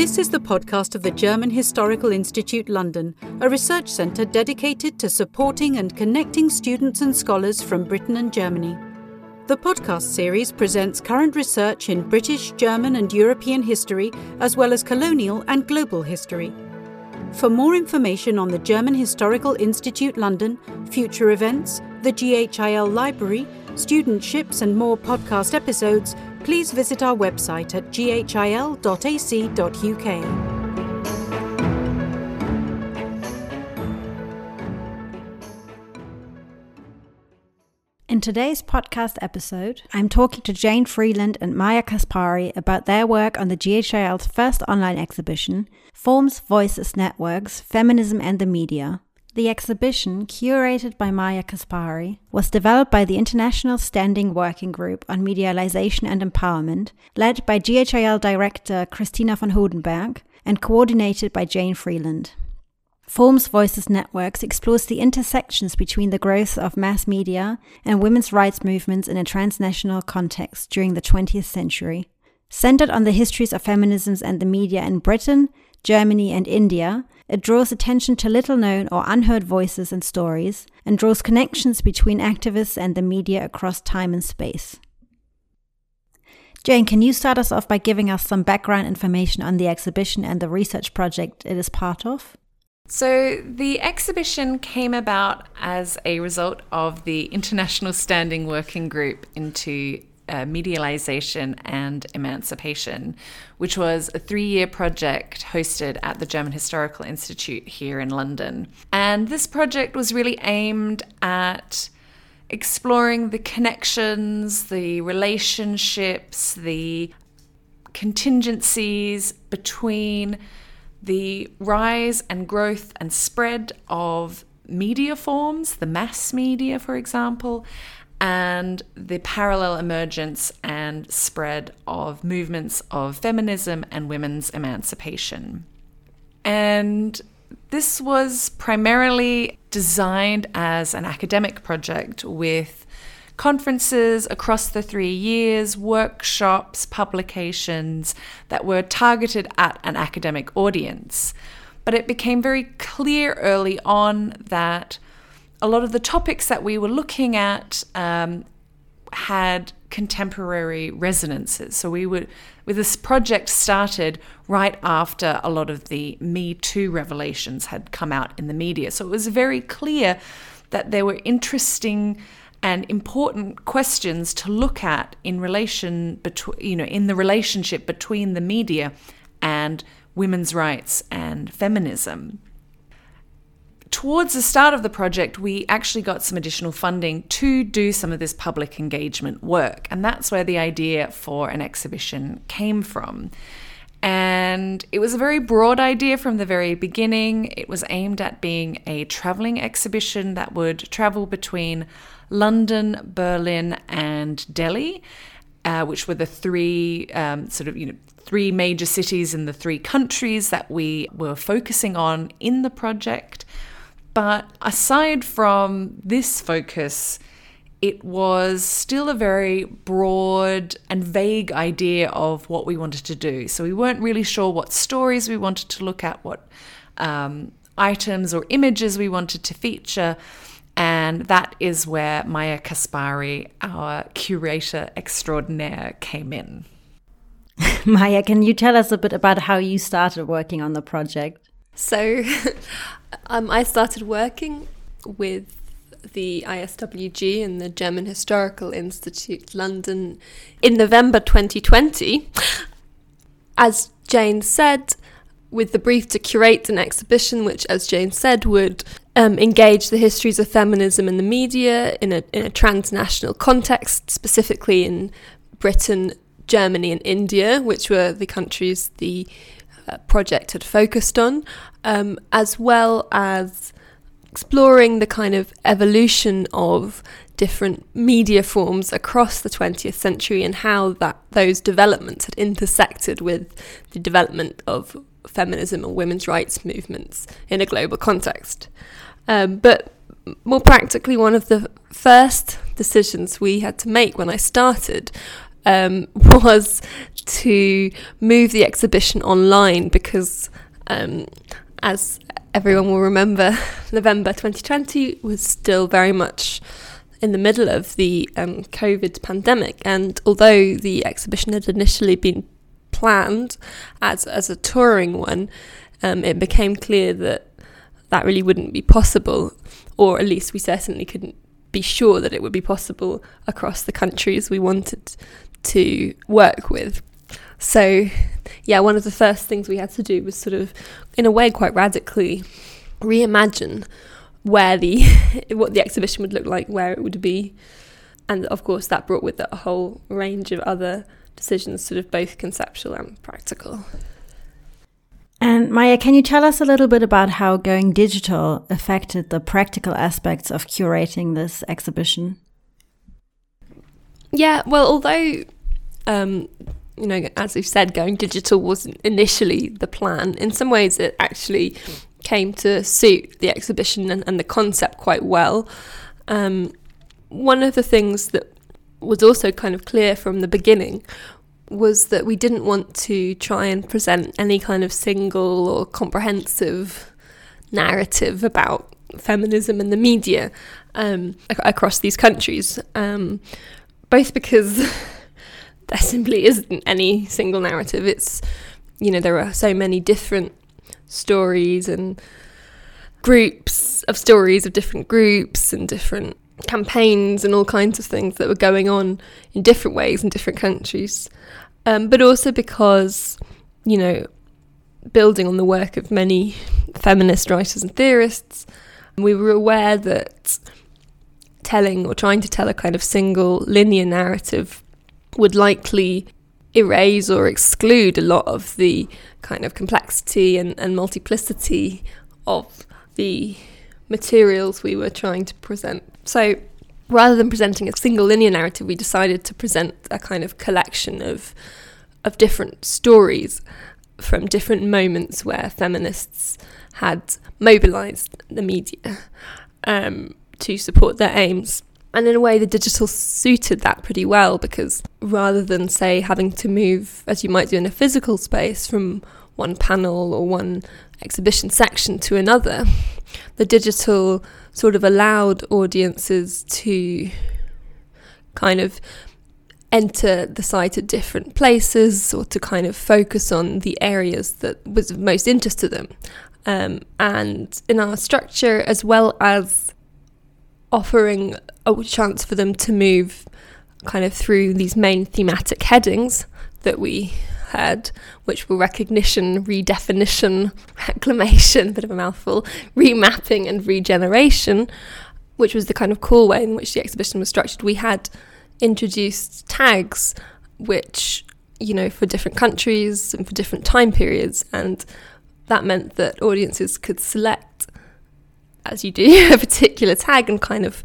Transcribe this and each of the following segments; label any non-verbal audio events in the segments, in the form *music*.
This is the podcast of the German Historical Institute London, a research centre dedicated to supporting and connecting students and scholars from Britain and Germany. The podcast series presents current research in British, German, and European history, as well as colonial and global history. For more information on the German Historical Institute London, future events, the GHIL Library, studentships, and more podcast episodes, please visit our website at ghil.ac.uk. In today's podcast episode, I'm talking to Jane Freeland and Maya Kaspari about their work on the GHIL's first online exhibition, Forms, Voices, Networks, Feminism and the Media, the exhibition, curated by Maya Kaspari, was developed by the International Standing Working Group on Medialization and Empowerment, led by GHIL director Christina von Hodenberg and coordinated by Jane Freeland. Forms Voices Networks explores the intersections between the growth of mass media and women's rights movements in a transnational context during the 20th century. Centered on the histories of feminisms and the media in Britain, Germany, and India, it draws attention to little known or unheard voices and stories, and draws connections between activists and the media across time and space. Jane, can you start us off by giving us some background information on the exhibition and the research project it is part of? So, the exhibition came about as a result of the International Standing Working Group into uh, medialization and emancipation, which was a three year project hosted at the German Historical Institute here in London. And this project was really aimed at exploring the connections, the relationships, the contingencies between the rise and growth and spread of media forms, the mass media, for example, and the parallel emergence and spread of movements of feminism and women's emancipation. And this was primarily designed as an academic project with conferences across the three years, workshops, publications that were targeted at an academic audience. But it became very clear early on that a lot of the topics that we were looking at um, had contemporary resonances. So we would, with this project started right after a lot of the Me Too revelations had come out in the media. So it was very clear that there were interesting and important questions to look at in relation between, you know, in the relationship between the media and women's rights and feminism towards the start of the project, we actually got some additional funding to do some of this public engagement work. And that's where the idea for an exhibition came from. And it was a very broad idea from the very beginning. It was aimed at being a traveling exhibition that would travel between London, Berlin, and Delhi, uh, which were the three um, sort of, you know, three major cities in the three countries that we were focusing on in the project. But aside from this focus, it was still a very broad and vague idea of what we wanted to do. So we weren't really sure what stories we wanted to look at, what um, items or images we wanted to feature. And that is where Maya Kaspari, our curator extraordinaire, came in. *laughs* Maya, can you tell us a bit about how you started working on the project? So, *laughs* um, I started working with the ISWG and the German Historical Institute London in November 2020. As Jane said, with the brief to curate an exhibition which, as Jane said, would um, engage the histories of feminism in the media in a, in a transnational context, specifically in Britain, Germany, and India, which were the countries the project had focused on, um, as well as exploring the kind of evolution of different media forms across the 20th century and how that those developments had intersected with the development of feminism and women's rights movements in a global context. Um, but more practically, one of the first decisions we had to make when I started um, *laughs* was to move the exhibition online because, um, as everyone will remember, *laughs* November 2020 was still very much in the middle of the um, COVID pandemic. And although the exhibition had initially been planned as, as a touring one, um, it became clear that that really wouldn't be possible, or at least we certainly couldn't be sure that it would be possible across the countries we wanted to work with. So, yeah, one of the first things we had to do was sort of, in a way, quite radically reimagine where the *laughs* what the exhibition would look like, where it would be, and of course that brought with it a whole range of other decisions, sort of both conceptual and practical. And Maya, can you tell us a little bit about how going digital affected the practical aspects of curating this exhibition? Yeah, well, although, um, you know, as we've said, going digital wasn't initially the plan, in some ways it actually came to suit the exhibition and, and the concept quite well. Um, one of the things that was also kind of clear from the beginning was that we didn't want to try and present any kind of single or comprehensive narrative about feminism and the media um, ac- across these countries, um, both because *laughs* there simply isn't any single narrative. It's, you know, there are so many different stories and groups of stories of different groups and different campaigns and all kinds of things that were going on in different ways in different countries. Um, but also because, you know, building on the work of many feminist writers and theorists, we were aware that telling or trying to tell a kind of single linear narrative would likely erase or exclude a lot of the kind of complexity and, and multiplicity of the materials we were trying to present. So rather than presenting a single linear narrative, we decided to present a kind of collection of of different stories from different moments where feminists had mobilized the media um, to support their aims. And in a way, the digital suited that pretty well because rather than, say, having to move, as you might do in a physical space, from one panel or one exhibition section to another, the digital sort of allowed audiences to kind of enter the site at different places or to kind of focus on the areas that was of most interest to them. Um, and in our structure, as well as offering a chance for them to move kind of through these main thematic headings that we had, which were recognition, redefinition, *laughs* reclamation, bit of a mouthful, remapping, and regeneration, which was the kind of cool way in which the exhibition was structured. We had introduced tags which, you know, for different countries and for different time periods, and that meant that audiences could select, as you do, *laughs* a particular tag and kind of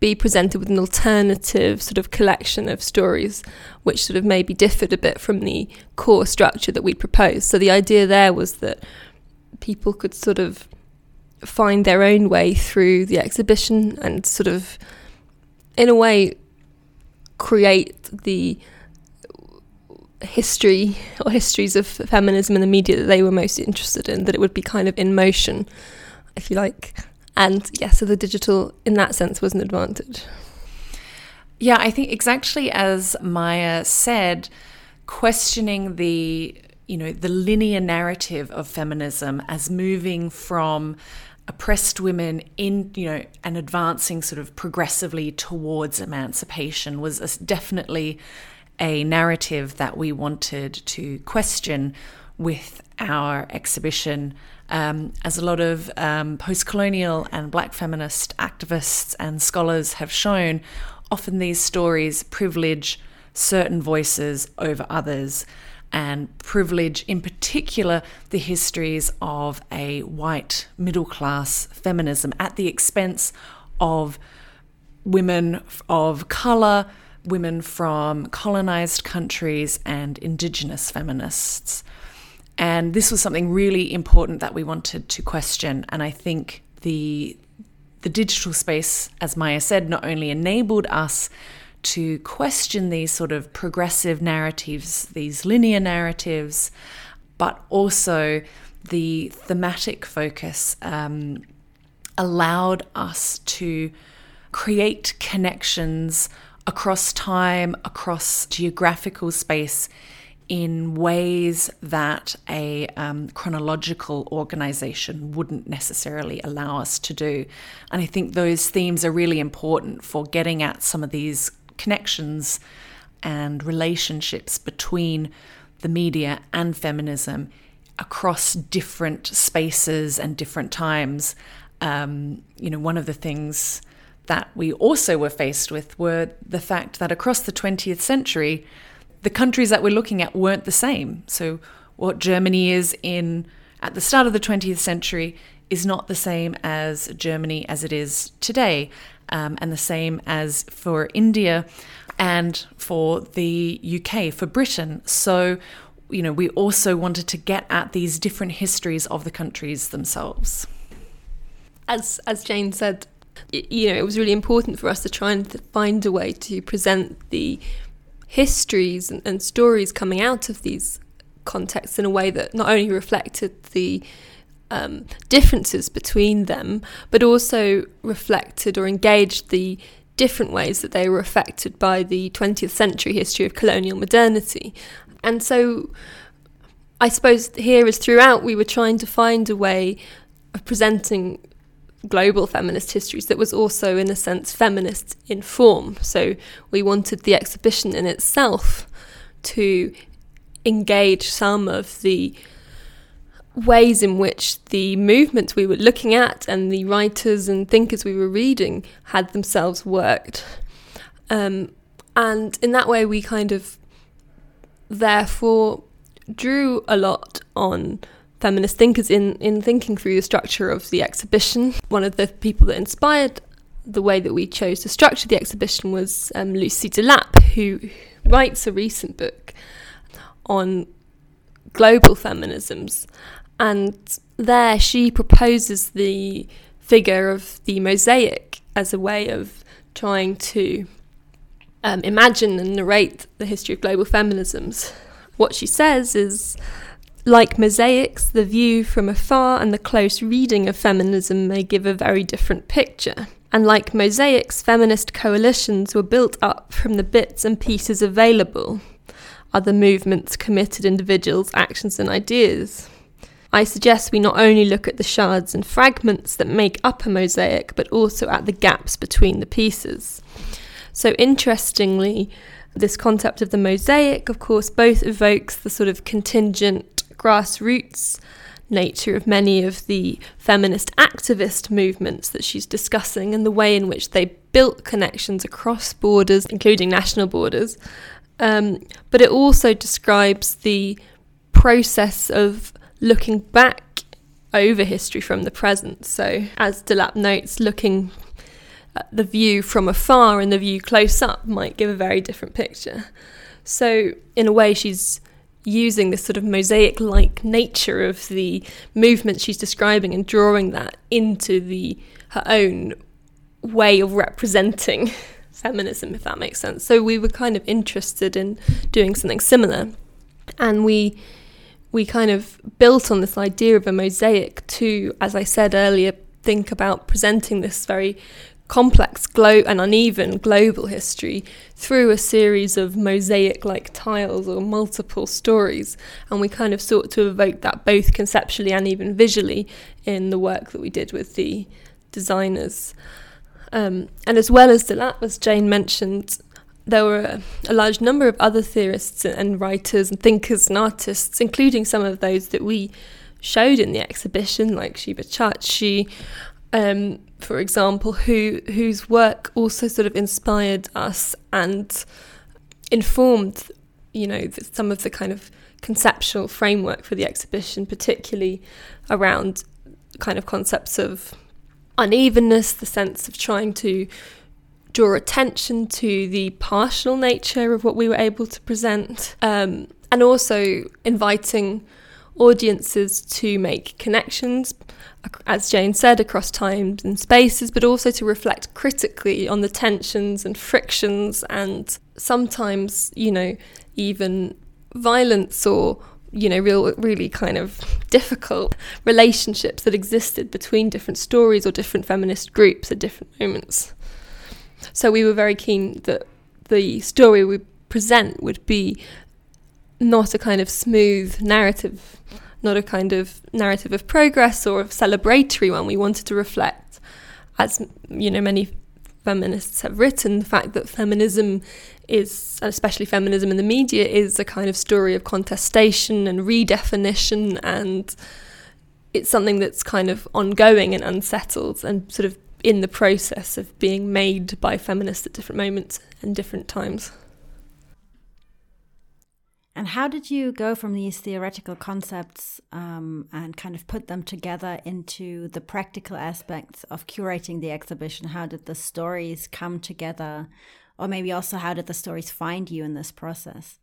be presented with an alternative sort of collection of stories which sort of maybe differed a bit from the core structure that we proposed. So the idea there was that people could sort of find their own way through the exhibition and sort of, in a way, create the history or histories of feminism in the media that they were most interested in, that it would be kind of in motion, if you like. And yeah, so the digital in that sense was an advantage. Yeah, I think exactly as Maya said, questioning the you know the linear narrative of feminism as moving from oppressed women in you know and advancing sort of progressively towards emancipation was a, definitely a narrative that we wanted to question with our exhibition um, as a lot of um, post colonial and black feminist activists and scholars have shown, often these stories privilege certain voices over others, and privilege, in particular, the histories of a white middle class feminism at the expense of women of colour, women from colonized countries, and indigenous feminists. And this was something really important that we wanted to question. And I think the the digital space, as Maya said, not only enabled us to question these sort of progressive narratives, these linear narratives, but also the thematic focus um, allowed us to create connections across time, across geographical space in ways that a um, chronological organization wouldn't necessarily allow us to do. And I think those themes are really important for getting at some of these connections and relationships between the media and feminism across different spaces and different times. Um, you know, one of the things that we also were faced with were the fact that across the 20th century, the countries that we're looking at weren't the same. So, what Germany is in at the start of the 20th century is not the same as Germany as it is today, um, and the same as for India and for the UK, for Britain. So, you know, we also wanted to get at these different histories of the countries themselves. As as Jane said, you know, it was really important for us to try and find a way to present the histories and, and stories coming out of these contexts in a way that not only reflected the um, differences between them, but also reflected or engaged the different ways that they were affected by the 20th century history of colonial modernity. And so I suppose here as throughout, we were trying to find a way of presenting global feminist histories that was also, in a sense, feminist in form. So we wanted the exhibition in itself to engage some of the ways in which the movements we were looking at and the writers and thinkers we were reading had themselves worked. Um, and in that way, we kind of therefore drew a lot on feminist thinkers in, in thinking through the structure of the exhibition. One of the people that inspired the way that we chose to structure the exhibition was um, Lucy Delap, who writes a recent book on global feminisms. And there she proposes the figure of the mosaic as a way of trying to um, imagine and narrate the history of global feminisms. What she says is like mosaics, the view from afar and the close reading of feminism may give a very different picture. And like mosaics, feminist coalitions were built up from the bits and pieces available, other movements, committed individuals, actions, and ideas. I suggest we not only look at the shards and fragments that make up a mosaic, but also at the gaps between the pieces. So, interestingly, this concept of the mosaic, of course, both evokes the sort of contingent grassroots nature of many of the feminist activist movements that she's discussing and the way in which they built connections across borders, including national borders. Um, but it also describes the process of looking back over history from the present. So, as Delap notes, looking at the view from afar and the view close up might give a very different picture. So, in a way, she's using this sort of mosaic like nature of the movement she's describing and drawing that into the her own way of representing *laughs* feminism if that makes sense. So we were kind of interested in doing something similar. And we we kind of built on this idea of a mosaic to as i said earlier think about presenting this very complex glo- and uneven global history through a series of mosaic like tiles or multiple stories. And we kind of sought to evoke that both conceptually and even visually in the work that we did with the designers. Um, and as well as Delap, as Jane mentioned, there were a, a, large number of other theorists and writers and thinkers and artists, including some of those that we showed in the exhibition, like Sheba Chhachhi, um, for example, who whose work also sort of inspired us and informed, you know, some of the kind of conceptual framework for the exhibition, particularly around kind of concepts of unevenness, the sense of trying to draw attention to the partial nature of what we were able to present, um, and also inviting audiences to make connections, as Jane said, across times and spaces, but also to reflect critically on the tensions and frictions and sometimes, you know, even violence or you know, real, really kind of difficult relationships that existed between different stories or different feminist groups at different moments. So we were very keen that the story we present would be not a kind of smooth narrative, not a kind of narrative of progress or of celebratory one. We wanted to reflect, as you know, many feminists have written, the fact that feminism is, especially feminism in the media, is a kind of story of contestation and redefinition, and it's something that's kind of ongoing and unsettled and sort of in the process of being made by feminists at different moments and different times. And how did you go from these theoretical concepts um, and kind of put them together into the practical aspects of curating the exhibition? How did the stories come together? Or maybe also, how did the stories find you in this process?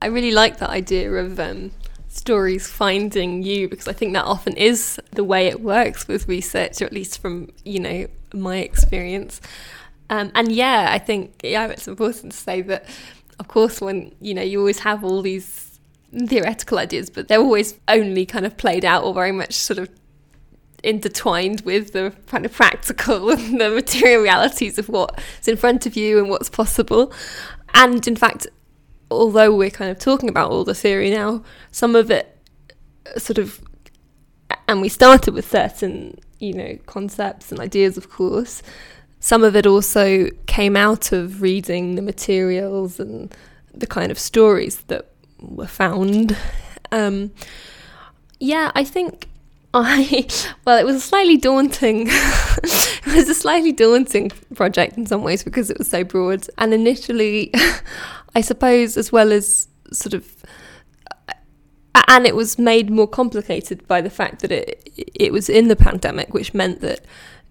I really like that idea of um, stories finding you because I think that often is the way it works with research, or at least from you know my experience. Um, and yeah, I think yeah, it's important to say that of course, when you know, you always have all these theoretical ideas, but they're always only kind of played out or very much sort of intertwined with the kind of practical *laughs* and the material realities of what's in front of you and what's possible. And in fact, although we're kind of talking about all the theory now, some of it uh, sort of, and we started with certain, you know, concepts and ideas, of course, some of it also came out of reading the materials and the kind of stories that were found. *laughs* Um, yeah, I think I *laughs* well, it was a slightly daunting. *laughs* it was a slightly daunting project in some ways because it was so broad. And initially, I suppose, as well as sort of, and it was made more complicated by the fact that it it was in the pandemic, which meant that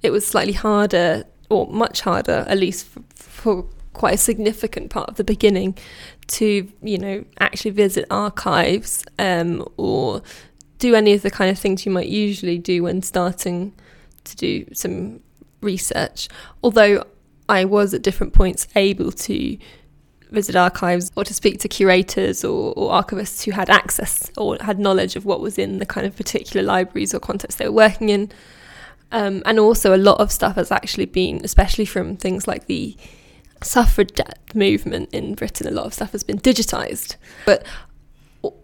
it was slightly harder or much harder, at least for, for quite a significant part of the beginning, to you know actually visit archives um, or do any of the kind of things you might usually do when starting to do some research. Although I was at different points able to visit archives or to speak to curators or, or, archivists who had access or had knowledge of what was in the kind of particular libraries or contexts they were working in. Um, and also, a lot of stuff has actually been, especially from things like the suffragette movement in Britain, a lot of stuff has been digitized. But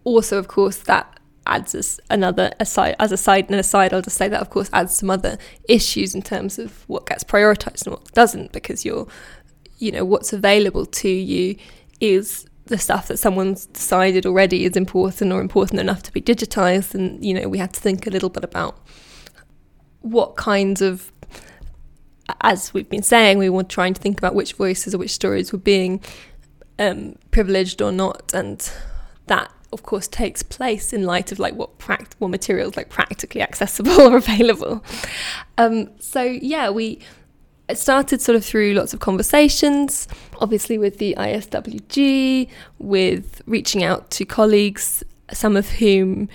also, of course, that adds as another aside as a side and aside I'll just say that of course adds some other issues in terms of what gets prioritized and what doesn't because you're you know what's available to you is the stuff that someone's decided already is important or important enough to be digitized and you know we had to think a little bit about what kinds of as we've been saying, we were trying to think about which voices or which stories were being um, privileged or not, and that, of course, takes place in light of like what pract- what materials like practically accessible *laughs* or available. Um, so yeah, we started sort of through lots of conversations, obviously with the ISWG, with reaching out to colleagues, some of whom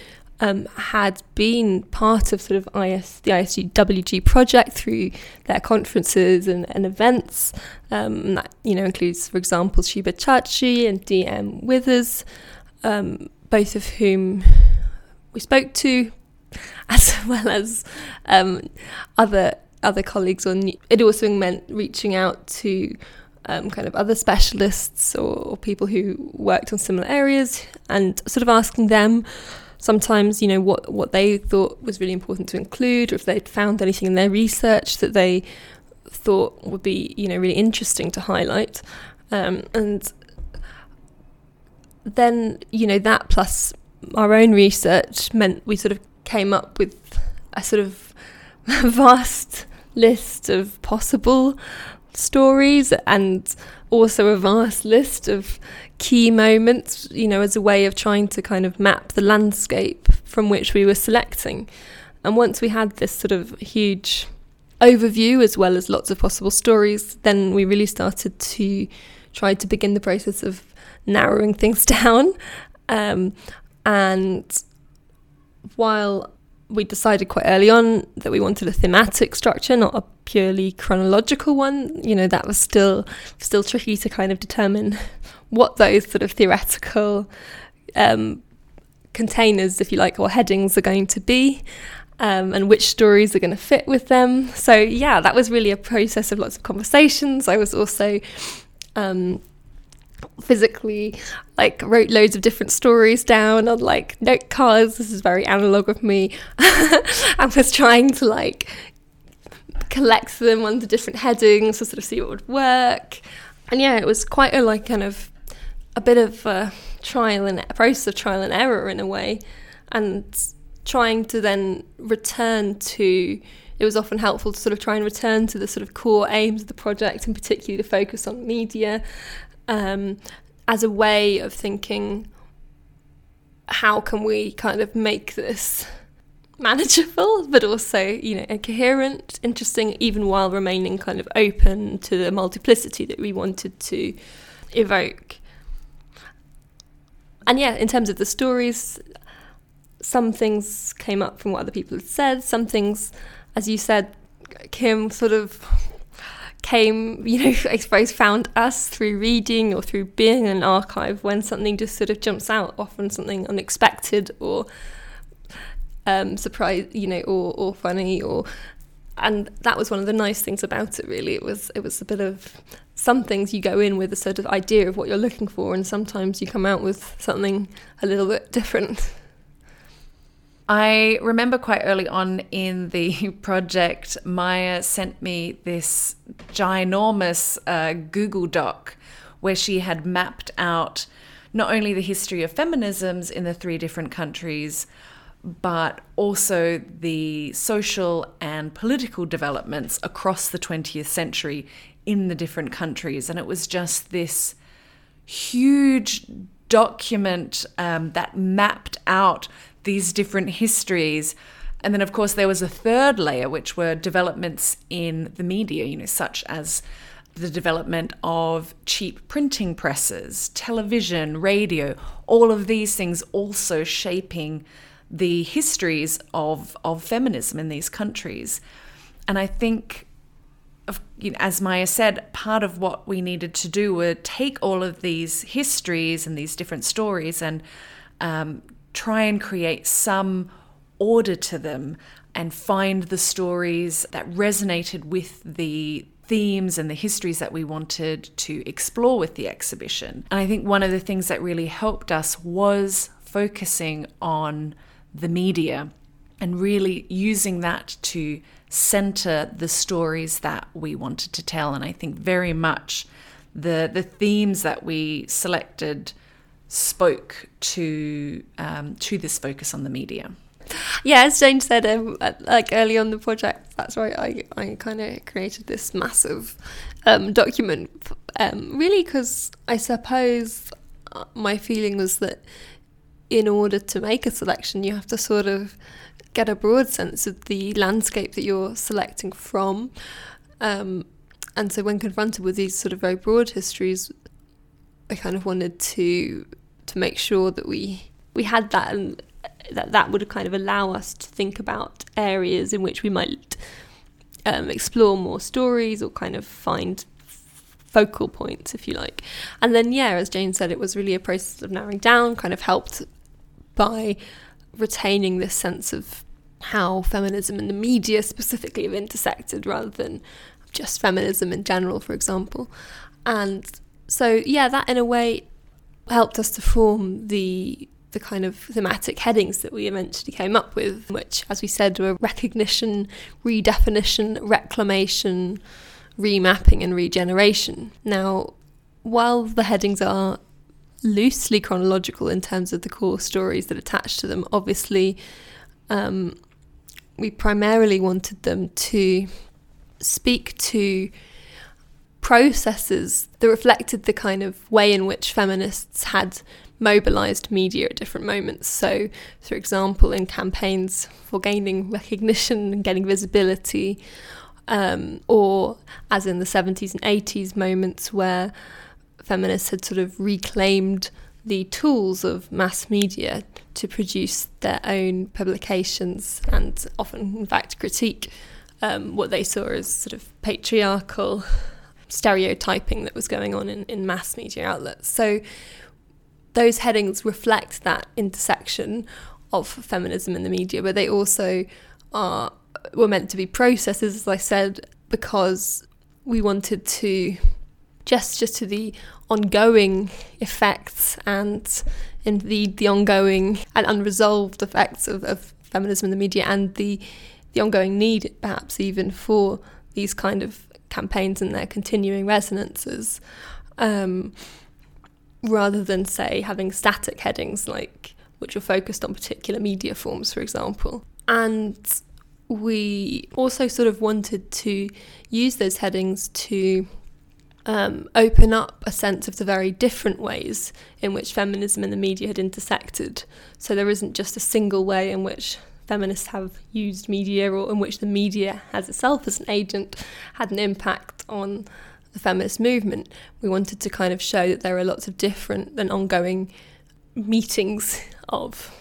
um, had been part of sort of IS, the ISWG project through their conferences and, and events. Um, that you know includes, for example, Shubha Chatshi and DM Withers, um, both of whom we spoke to, *laughs* as well as um, other other colleagues. On it also meant reaching out to um, kind of other specialists or, or, people who worked on similar areas and sort of asking them sometimes you know what what they thought was really important to include or if they'd found anything in their research that they thought would be you know really interesting to highlight. Um, and then you know that plus our own research meant we sort of came up with a sort of *laughs* vast list of possible stories. And also a vast list of key moments, you know, as a way of trying to kind of map the landscape from which we were selecting. And once we had this sort of huge overview as well as lots of possible stories, then we really started to try to begin the process of narrowing things *laughs* down. Um, and while we decided quite early on that we wanted a thematic structure, not a purely chronological one. You know, that was still still tricky to kind of determine *laughs* what those sort of theoretical um, containers, if you like, or headings are going to be. Um, and which stories are going to fit with them. So, yeah, that was really a process of lots of conversations. I was also um, physically like wrote loads of different stories down on like note cards. This is very analog of me. *laughs* And was trying to like collect them under different headings to sort of see what would work. And yeah it was quite a like kind of a bit of a trial and a process of trial and error in a way. And trying to then return to it was often helpful to sort of try and return to the sort of core aims of the project and particularly to focus on media um, as a way of thinking how can we kind of make this *laughs* manageable but also you know coherent interesting even while remaining kind of open to the multiplicity that we wanted to evoke. And yeah in terms of the stories some things came up from what other people had said. Some things as you said kim sort of came, you know, *laughs* I suppose found us through reading or through being in an archive when something just sort of jumps out, often something unexpected or um, surprise, you know, or, or funny or and that was one of the nice things about it really. It was it was a bit of some things you go in with a sort of idea of what you're looking for and sometimes you come out with something a little bit different *laughs* I remember quite early on in the *laughs* project, Maya sent me this ginormous uh, Google Doc where she had mapped out not only the history of feminisms in the three different countries, but also the social and political developments across the 20th century in the different countries. And it was just this huge document um, that mapped out these different histories. And then, of course, there was a third layer, which were developments in the media, you know, such as the development of cheap printing presses, television, radio, all of these things also shaping the histories of, of feminism in these countries. And I think, you know, as Maya said, part of what we needed to do were take all of these histories and these different stories and um, try and create some order to them and find the stories that resonated with the themes and the histories that we wanted to explore with the exhibition. And I think one of the things that really helped us was focusing on the media and really using that to center the stories that we wanted to tell. And I think very much the the themes that we selected spoke to um, to this focus on the media. Yeah, as Jane said, um, like early on the project, that's why I, I kind of created this massive um, document, um, really because I suppose uh, my feeling was that in order to make a selection, you have to sort of get a broad sense of the landscape that you're selecting from. Um, and so, when confronted with these sort of very broad histories, I kind of wanted to to make sure that we we had that and that that would kind of allow us to think about areas in which we might um, explore more stories or kind of find focal points, if you like. And then, yeah, as Jane said, it was really a process of narrowing down, kind of helped by retaining this sense of how feminism and the media specifically have intersected rather than just feminism in general, for example. And so, yeah, that in a way helped us to form the the kind of thematic headings that we eventually came up with, which, as we said, were recognition, redefinition, reclamation, remapping, and regeneration. Now, while the headings are loosely chronological in terms of the core stories that attach to them, obviously, um, we primarily wanted them to speak to processes that reflected the kind of way in which feminists had mobilized media at different moments. So, for example, in campaigns for gaining recognition and getting visibility, um, or as in the 70s and 80s moments where feminists had sort of reclaimed the tools of mass media to produce their own publications and often, in fact, critique um, what they saw as sort of patriarchal stereotyping that was going on in, in mass media outlets. So those headings reflect that intersection of feminism in the media, but they also are were meant to be processes, as I said, because we wanted to gesture to the ongoing effects and indeed the ongoing and unresolved effects of, of feminism in the media and the the ongoing need perhaps even for these kind of campaigns and their continuing resonances um, rather than say having static headings like which are focused on particular media forms for example and we also sort of wanted to use those headings to um, open up a sense of the very different ways in which feminism and the media had intersected. So there isn't just a single way in which feminists have used media or in which the media has itself as an agent had an impact on the feminist movement. We wanted to kind of show that there are lots of different and ongoing meetings of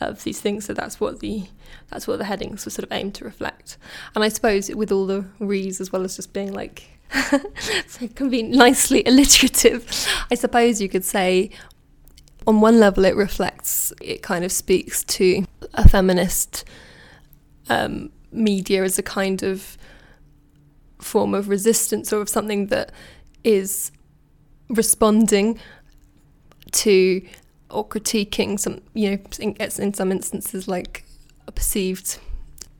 of these things. So that's what the that's what the headings were sort of aimed to reflect. And I suppose with all the re's as well as just being like *laughs* so be nicely *laughs* alliterative. I suppose you could say on one level it reflects it kind of speaks to a feminist um, media as a kind of form of resistance or of something that is responding to or critiquing some, you know, in, in some instances like a perceived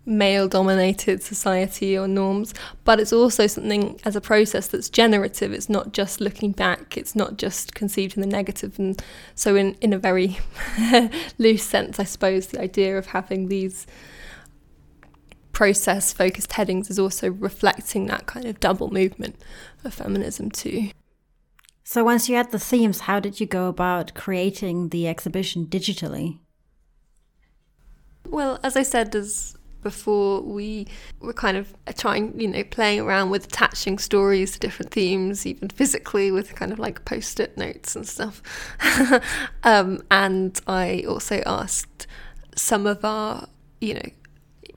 male dominated society or norms, but it's also something as a process that's generative. It's not just looking back, it's not just conceived in the negative. And so, in, in a very *laughs* loose sense, I suppose, the idea of having these process focused headings is also reflecting that kind of double movement of feminism, too. So, once you had the themes, how did you go about creating the exhibition digitally? Well, as I said, as before we were kind of trying, you know, playing around with attaching stories to different themes, even physically with kind of like post it notes and stuff. *laughs* um, and I also asked some of our, you know,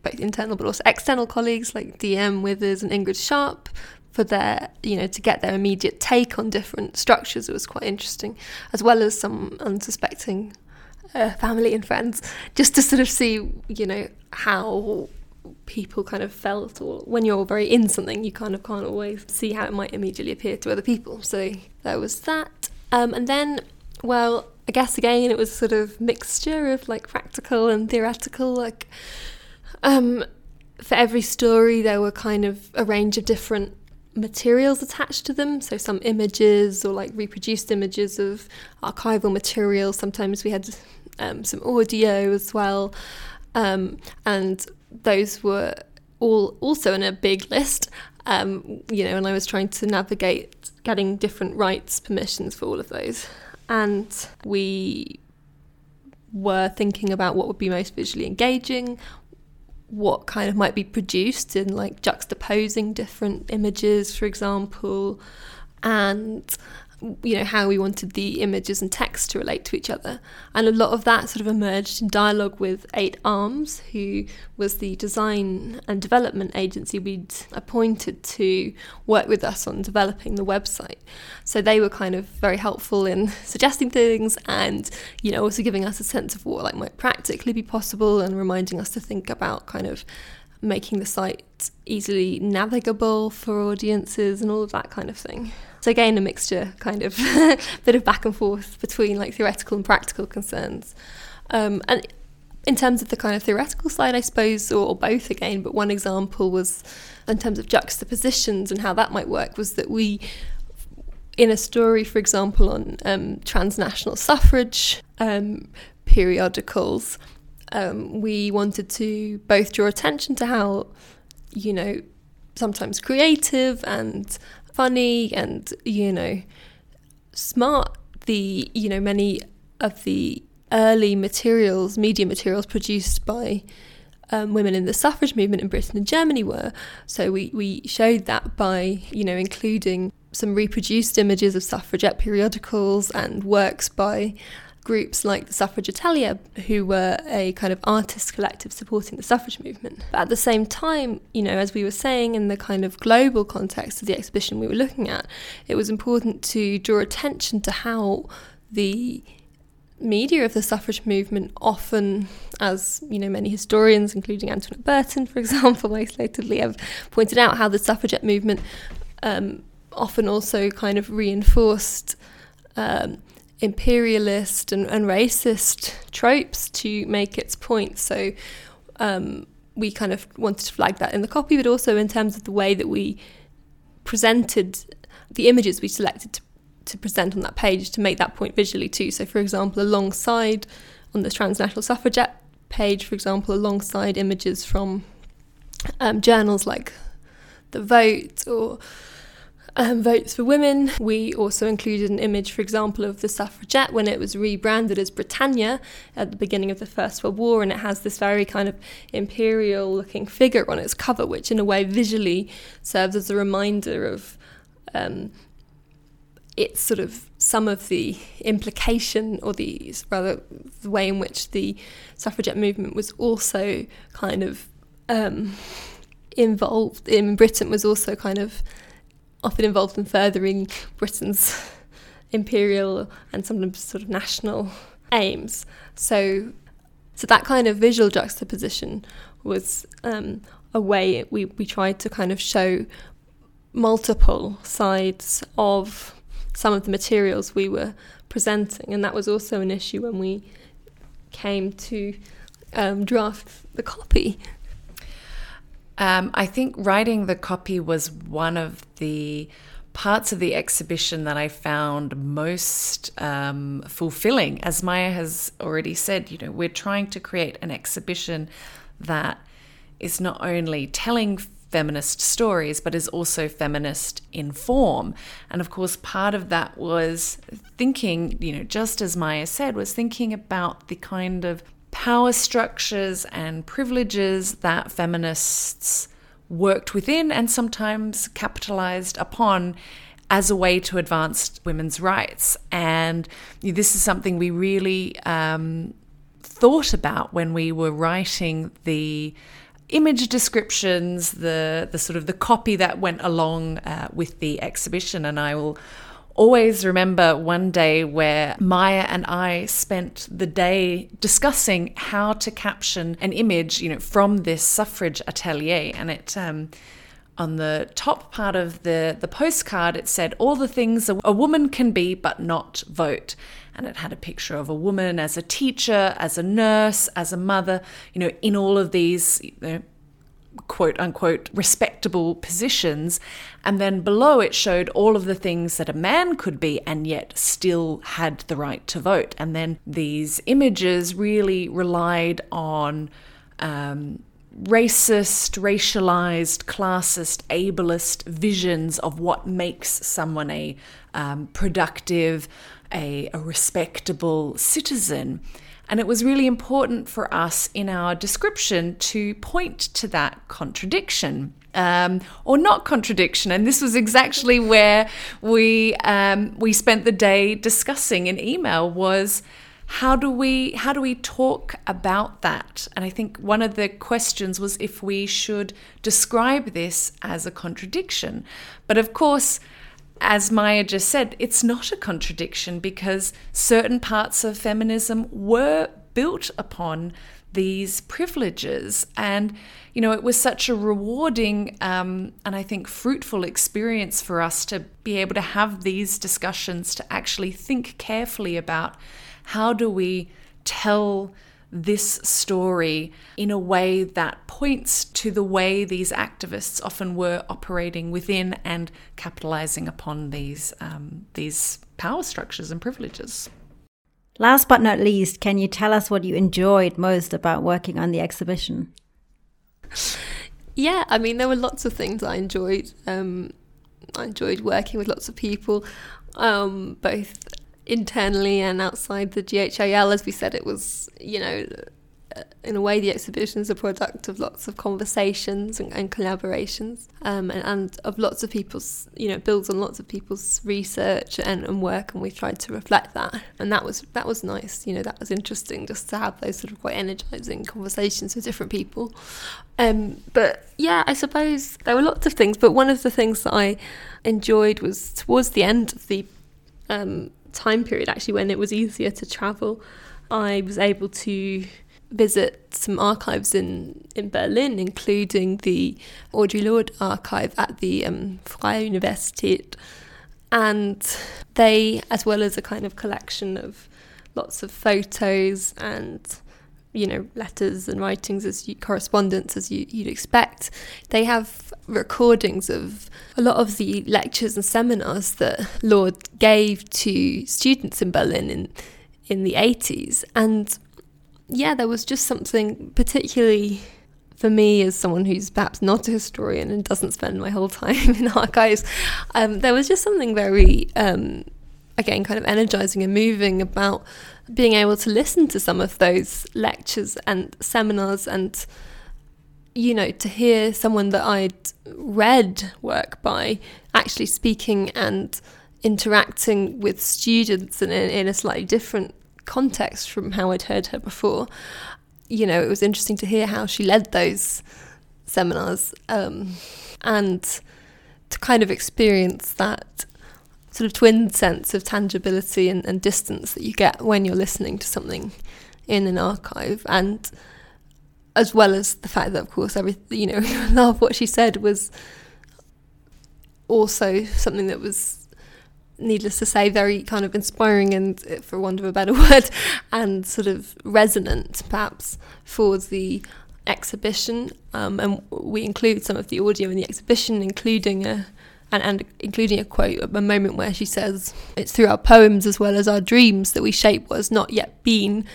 both internal but also external colleagues like DM Withers and Ingrid Sharp for their, you know, to get their immediate take on different structures. It was quite interesting, as well as some unsuspecting family and friends, just to sort of see, you know, how people kind of felt or when you're very in something you kind of can't always see how it might immediately appear to other people so there was that um, and then well i guess again it was sort of mixture of like practical and theoretical like um, for every story there were kind of a range of different materials attached to them. So some images or like reproduced images of archival material. Sometimes we had um, some audio as well. Um, and those were all also in a big list. Um, you know, and I was trying to navigate getting different rights permissions for all of those. And we were thinking about what would be most visually engaging, what kind of might be produced in like juxtaposing different images, for example, and you know how we wanted the images and text to relate to each other and a lot of that sort of emerged in dialogue with eight arms who was the design and development agency we'd appointed to work with us on developing the website so they were kind of very helpful in *laughs* suggesting things and you know also giving us a sense of what like might practically be possible and reminding us to think about kind of making the site easily navigable for audiences and all of that kind of thing. So again, a mixture, kind of *laughs* bit of back and forth between like theoretical and practical concerns. Um, and in terms of the kind of theoretical side, I suppose, or, or both again, but one example was in terms of juxtapositions and how that might work was that we in a story, for example, on um, transnational suffrage um, periodicals, um, we wanted to both draw attention to how, you know, sometimes creative and funny and, you know, smart the, you know, many of the early materials, media materials produced by um, women in the suffrage movement in Britain and Germany were. So we, we showed that by, you know, including some reproduced images of suffragette periodicals and works by groups like the Suffrage Atelier, who were a kind of artist collective supporting the suffrage movement. But at the same time, you know, as we were saying in the kind of global context of the exhibition we were looking at, it was important to draw attention to how the media of the suffrage movement often, as you know, many historians, including Antoinette Burton, for *laughs* example, most lately have pointed out, how the suffragette movement um, often also kind of reinforced um, imperialist and, and, racist tropes to make its point. So um, we kind of wanted to flag that in the copy, but also in terms of the way that we presented the images we selected to, to present on that page to make that point visually too. So, for example, alongside on the transnational suffragette page, for example, alongside images from um, journals like The Vote or um, votes for women. We also included an image, for example, of the suffragette when it was rebranded as Britannia at the beginning of the First World War, and it has this very kind of imperial looking figure on its cover, which in a way visually serves as a reminder of. Um, it's sort of some of the implication, or the rather the way in which the suffragette movement was also kind of um, involved in Britain was also kind of often involved in furthering Britain's imperial and sometimes sort of national aims. So, so that kind of visual juxtaposition was um, a way we, we tried to kind of show multiple sides of some of the materials we were presenting, and that was also an issue when we came to um, draft the copy. Um, I think writing the copy was one of the parts of the exhibition that I found most um, fulfilling. As Maya has already said, you know, we're trying to create an exhibition that is not only telling feminist stories, but is also feminist in form. And of course, part of that was thinking, you know, just as Maya said, was thinking about the kind of power structures and privileges that feminists worked within and sometimes capitalized upon as a way to advance women's rights. And this is something we really um, thought about when we were writing the image descriptions, the the sort of the copy that went along uh, with the exhibition. And I will always remember one day where Maya and I spent the day discussing how to caption an image, you know, from this suffrage atelier, and it. Um, on the top part of the, the postcard, it said, All the things a, a woman can be, but not vote. And it had a picture of a woman as a teacher, as a nurse, as a mother, you know, in all of these you know, quote unquote respectable positions. And then below it showed all of the things that a man could be and yet still had the right to vote. And then these images really relied on. Um, racist, racialized, classist, ableist visions of what makes someone a um, productive, a, a respectable citizen. And it was really important for us in our description to point to that contradiction. Um, or not contradiction, and this was exactly where we um, we spent the day discussing. In email was how do we how do we talk about that? And i think one of the questions was if we should describe this as a contradiction. But of course as Maya just said, it's not a contradiction because certain parts of feminism were built upon these privileges. And, you know, it was such a rewarding um, and I think fruitful experience for us to be able to have these discussions, to actually think carefully about how do we tell this story in a way that points to the way these activists often were operating within and capitalizing upon these um, these power structures and privileges. Last but not least, can you tell us what you enjoyed most about working on the exhibition? Yeah, I mean, there were lots of things I enjoyed. Um, I enjoyed working with lots of people, um, both internally and outside the GHIL. As we said, it was, you know, in a way, the exhibition is a product of lots of conversations and, and collaborations, um, and, and, of lots of people's, you know, builds on lots of people's research and, and work, and we tried to reflect that, and that was that was nice, you know, that was interesting just to have those sort of quite energizing conversations with different people. Um, but yeah, I suppose there were lots of things, but one of the things that I enjoyed was towards the end of the um, time period, actually, when it was easier to travel. I was able to visit some archives in, in Berlin, including the Audre Lorde archive at the um, Freie Universität. And they, as well as a kind of collection of lots of photos and you know letters and writings as you, correspondence as you, you'd expect. They have recordings of a lot of the lectures and seminars that Lorde gave to students in Berlin in in the 80s and yeah, there was just something particularly for me as someone who's perhaps not a historian and doesn't spend my whole *laughs* time in archives, um, there was just something very, um, again, kind of energizing and moving about being able to listen to some of those lectures and seminars and you know to hear someone that I'd read work by actually speaking and interacting with students in, in a slightly different context from how I'd heard her before. You know, it was interesting to hear how she led those seminars um, and to kind of experience that sort of twin sense of tangibility and, and distance that you get when you're listening to something in an archive and as well as the fact that of course every you know *laughs* of what she said was also something that was needless to say, very kind of inspiring and, for want of a better *laughs* word, and sort of resonant perhaps for the exhibition. Um, and we include some of the audio in the exhibition, including a and, and including a quote, at a moment where she says, "It's through our poems as well as our dreams that we shape what has not yet been."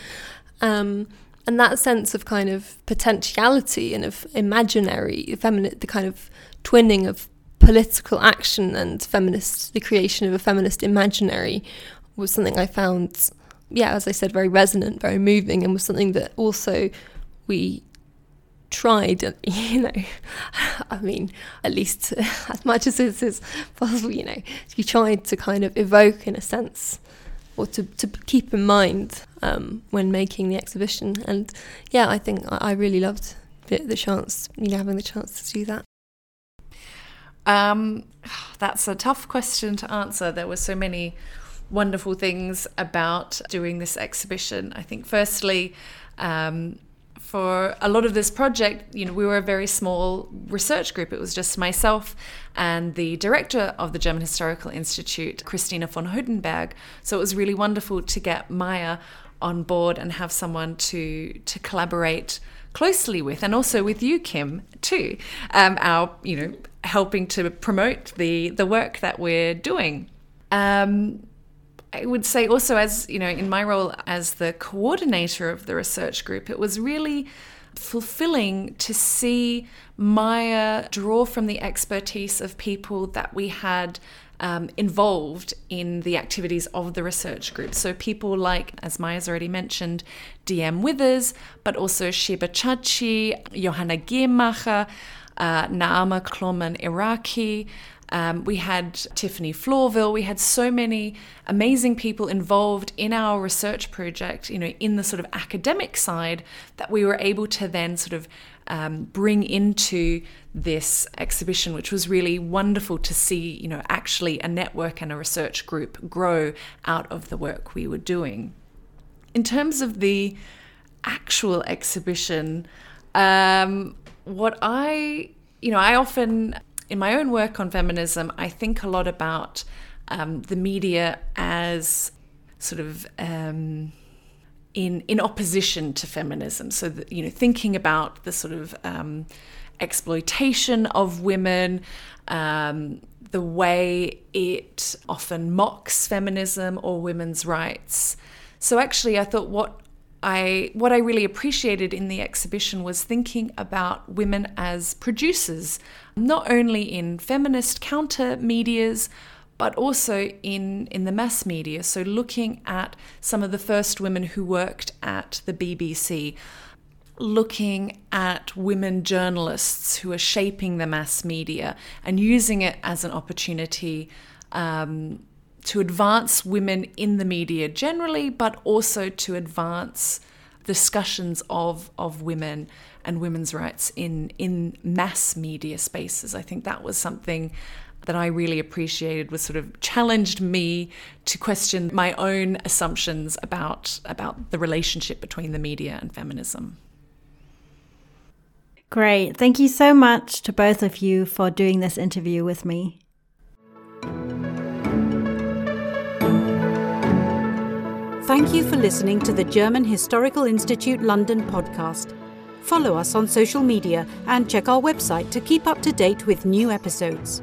Um, and that sense of kind of potentiality and of imaginary, feminine, the kind of twinning of political action and feminist, the creation of a feminist imaginary was something I found, yeah, as I said, very resonant, very moving, and was something that also we tried, *laughs* you know, *laughs* I mean, at least *laughs* as much as is possible, you know, we tried to kind of evoke in a sense or to, to keep in mind um, when making the exhibition. And yeah, I think I, I really loved the, the chance, you know, having the chance to do that. Um, that's a tough question to answer. There were so many wonderful things about doing this exhibition. I think, firstly, um, for a lot of this project, you know, we were a very small research group. It was just myself and the director of the German Historical Institute, Christina von Hodenberg. So it was really wonderful to get Maya on board and have someone to to collaborate closely with, and also with you, Kim, too. Um, our, you know, helping to promote the the work that we're doing. Um, I would say also, as you know, in my role as the coordinator of the research group, it was really fulfilling to see Maya draw from the expertise of people that we had um, involved in the activities of the research group. So people like, as Maya's already mentioned, DM Withers, but also Sheba Chhachhi, Johanna Gehmacher, uh, Naama Kloman Iraqi. Um, we had Tiffany Florvil. We had so many amazing people involved in our research project, you know, in the sort of academic side, that we were able to then sort of um, bring into this exhibition, which was really wonderful to see, you know, actually a network and a research group grow out of the work we were doing. In terms of the actual exhibition, um, what I, you know, I often, in my own work on feminism, I think a lot about um, the media as sort of um, in in opposition to feminism. So you know, thinking about the sort of um, exploitation of women, um, the way it often mocks feminism or women's rights. So actually, I thought what I what I really appreciated in the exhibition was thinking about women as producers, not only in feminist counter medias, but also in, in the mass media. So, looking at some of the first women who worked at the BBC. looking at women journalists who are shaping the mass media and using it as an opportunity um, to advance women in the media generally, but also to advance discussions of, of women and women's rights in, in mass media spaces. I think that was something that I really appreciated was sort of challenged me to question my own assumptions about about the relationship between the media and feminism. Great. Thank you so much to both of you for doing this interview with me. Thank you for listening to the German Historical Institute London podcast. Follow us on social media and check our website to keep up to date with new episodes.